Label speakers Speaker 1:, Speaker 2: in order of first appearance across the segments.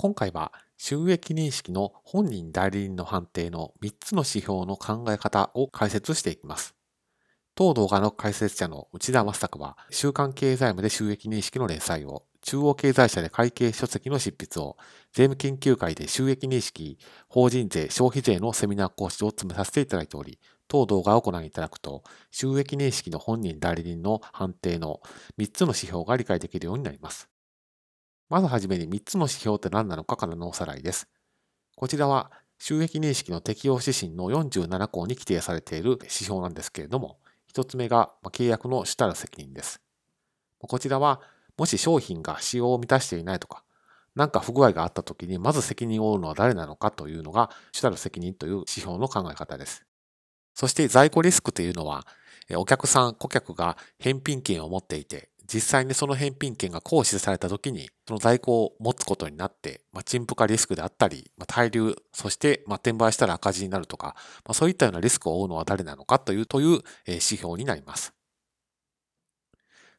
Speaker 1: 今回は収益認識の本人代理人の判定の3つの指標の考え方を解説していきます。当動画の解説者の内田正孝は、週刊経済部で収益認識の連載を、中央経済社で会計書籍の執筆を、税務研究会で収益認識、法人税、消費税のセミナー講師を務めさせていただいており、当動画をご覧いただくと、収益認識の本人代理人の判定の3つの指標が理解できるようになります。まずはじめに3つの指標って何なのかからのおさらいです。こちらは収益認識の適用指針の47項に規定されている指標なんですけれども、1つ目が契約の主たる責任です。こちらは、もし商品が使用を満たしていないとか、何か不具合があった時にまず責任を負うのは誰なのかというのが主たる責任という指標の考え方です。そして在庫リスクというのは、お客さん、顧客が返品権を持っていて、実際にその返品権が行使された時に、その在庫を持つことになって、まあ、陳腐化リスクであったり、まあ、滞留、そして、まあ、転売したら赤字になるとか、まあ、そういったようなリスクを負うのは誰なのかという、という、指標になります。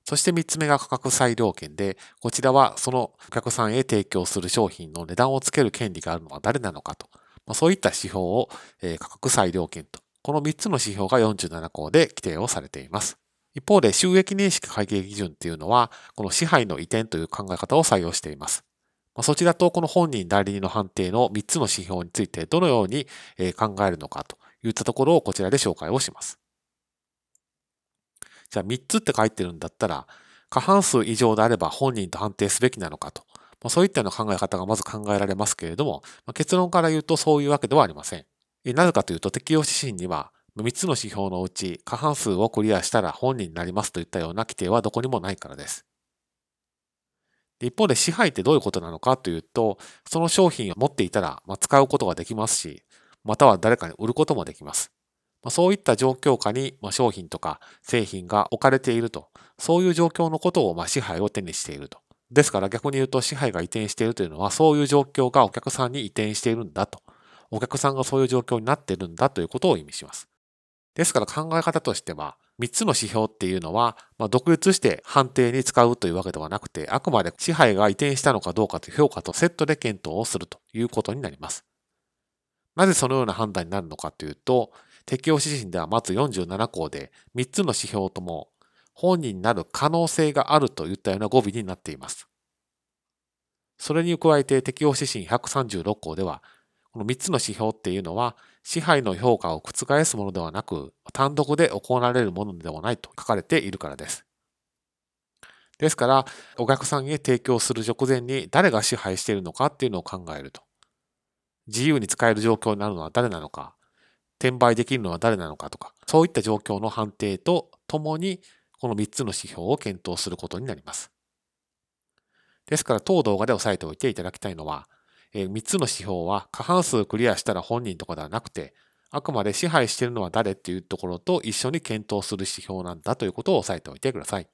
Speaker 1: そして3つ目が価格裁量権で、こちらはそのお客さんへ提供する商品の値段をつける権利があるのは誰なのかと、まあ、そういった指標を、え価格裁量権と、この3つの指標が47項で規定をされています。一方で収益認識会計基準っていうのは、この支配の移転という考え方を採用しています。そちらとこの本人代理人の判定の3つの指標についてどのように考えるのかといったところをこちらで紹介をします。じゃあ3つって書いてるんだったら、過半数以上であれば本人と判定すべきなのかと。そういったような考え方がまず考えられますけれども、結論から言うとそういうわけではありません。なぜかというと適用指針には3つの指標のうち過半数をクリアしたら本人になりますといったような規定はどこにもないからです。一方で支配ってどういうことなのかというと、その商品を持っていたら、ま使うことができますし、または誰かに売ることもできます。まそういった状況下に、ま商品とか製品が置かれていると、そういう状況のことを、ま支配を手にしていると。ですから逆に言うと支配が移転しているというのは、そういう状況がお客さんに移転しているんだと。お客さんがそういう状況になっているんだということを意味します。ですから考え方としては、3つの指標っていうのは、まあ、独立して判定に使うというわけではなくて、あくまで支配が移転したのかどうかという評価とセットで検討をするということになります。なぜそのような判断になるのかというと、適用指針ではまず47項で3つの指標とも本人になる可能性があるといったような語尾になっています。それに加えて適用指針136項では、この3つの指標っていうのは支配の評価を覆すものではなく、単独で行われるものではないと書かれているからです。ですから、お客さんへ提供する直前に誰が支配しているのかっていうのを考えると。自由に使える状況になるのは誰なのか、転売できるのは誰なのかとか、そういった状況の判定とともに、この3つの指標を検討することになります。ですから、当動画で押さえておいていただきたいのは、え3つの指標は過半数クリアしたら本人とかではなくて、あくまで支配しているのは誰っていうところと一緒に検討する指標なんだということを押さえておいてください。